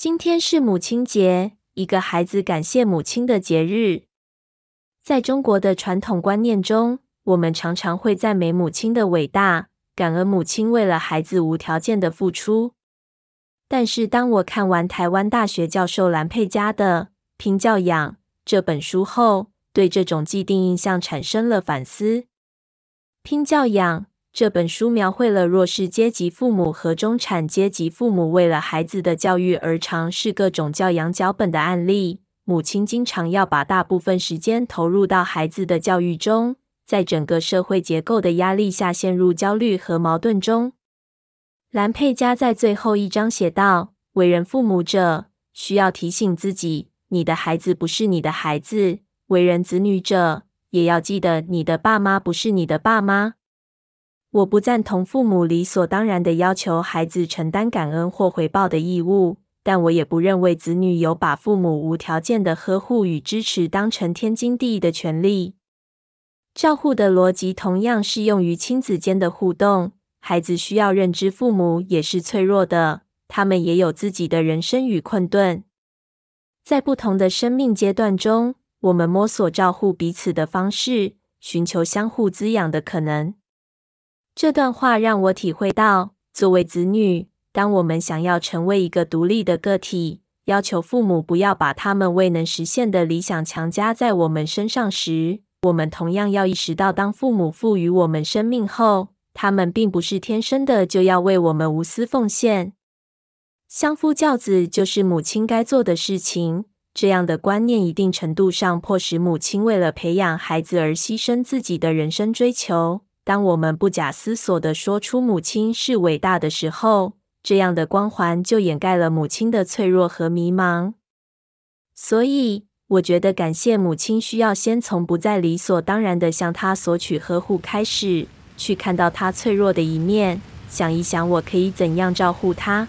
今天是母亲节，一个孩子感谢母亲的节日。在中国的传统观念中，我们常常会赞美母亲的伟大，感恩母亲为了孩子无条件的付出。但是，当我看完台湾大学教授兰佩嘉的《拼教养》这本书后，对这种既定印象产生了反思。《拼教养》这本书描绘了弱势阶级父母和中产阶级父母为了孩子的教育而尝试各种教养脚本的案例。母亲经常要把大部分时间投入到孩子的教育中，在整个社会结构的压力下，陷入焦虑和矛盾中。兰佩嘉在最后一章写道：“为人父母者需要提醒自己，你的孩子不是你的孩子；为人子女者也要记得，你的爸妈不是你的爸妈。”我不赞同父母理所当然的要求孩子承担感恩或回报的义务，但我也不认为子女有把父母无条件的呵护与支持当成天经地义的权利。照护的逻辑同样适用于亲子间的互动。孩子需要认知，父母也是脆弱的，他们也有自己的人生与困顿。在不同的生命阶段中，我们摸索照护彼此的方式，寻求相互滋养的可能。这段话让我体会到，作为子女，当我们想要成为一个独立的个体，要求父母不要把他们未能实现的理想强加在我们身上时，我们同样要意识到，当父母赋予我们生命后，他们并不是天生的就要为我们无私奉献。相夫教子就是母亲该做的事情。这样的观念，一定程度上迫使母亲为了培养孩子而牺牲自己的人生追求。当我们不假思索地说出母亲是伟大的时候，这样的光环就掩盖了母亲的脆弱和迷茫。所以，我觉得感谢母亲需要先从不再理所当然地向她索取呵护开始，去看到她脆弱的一面，想一想我可以怎样照顾她。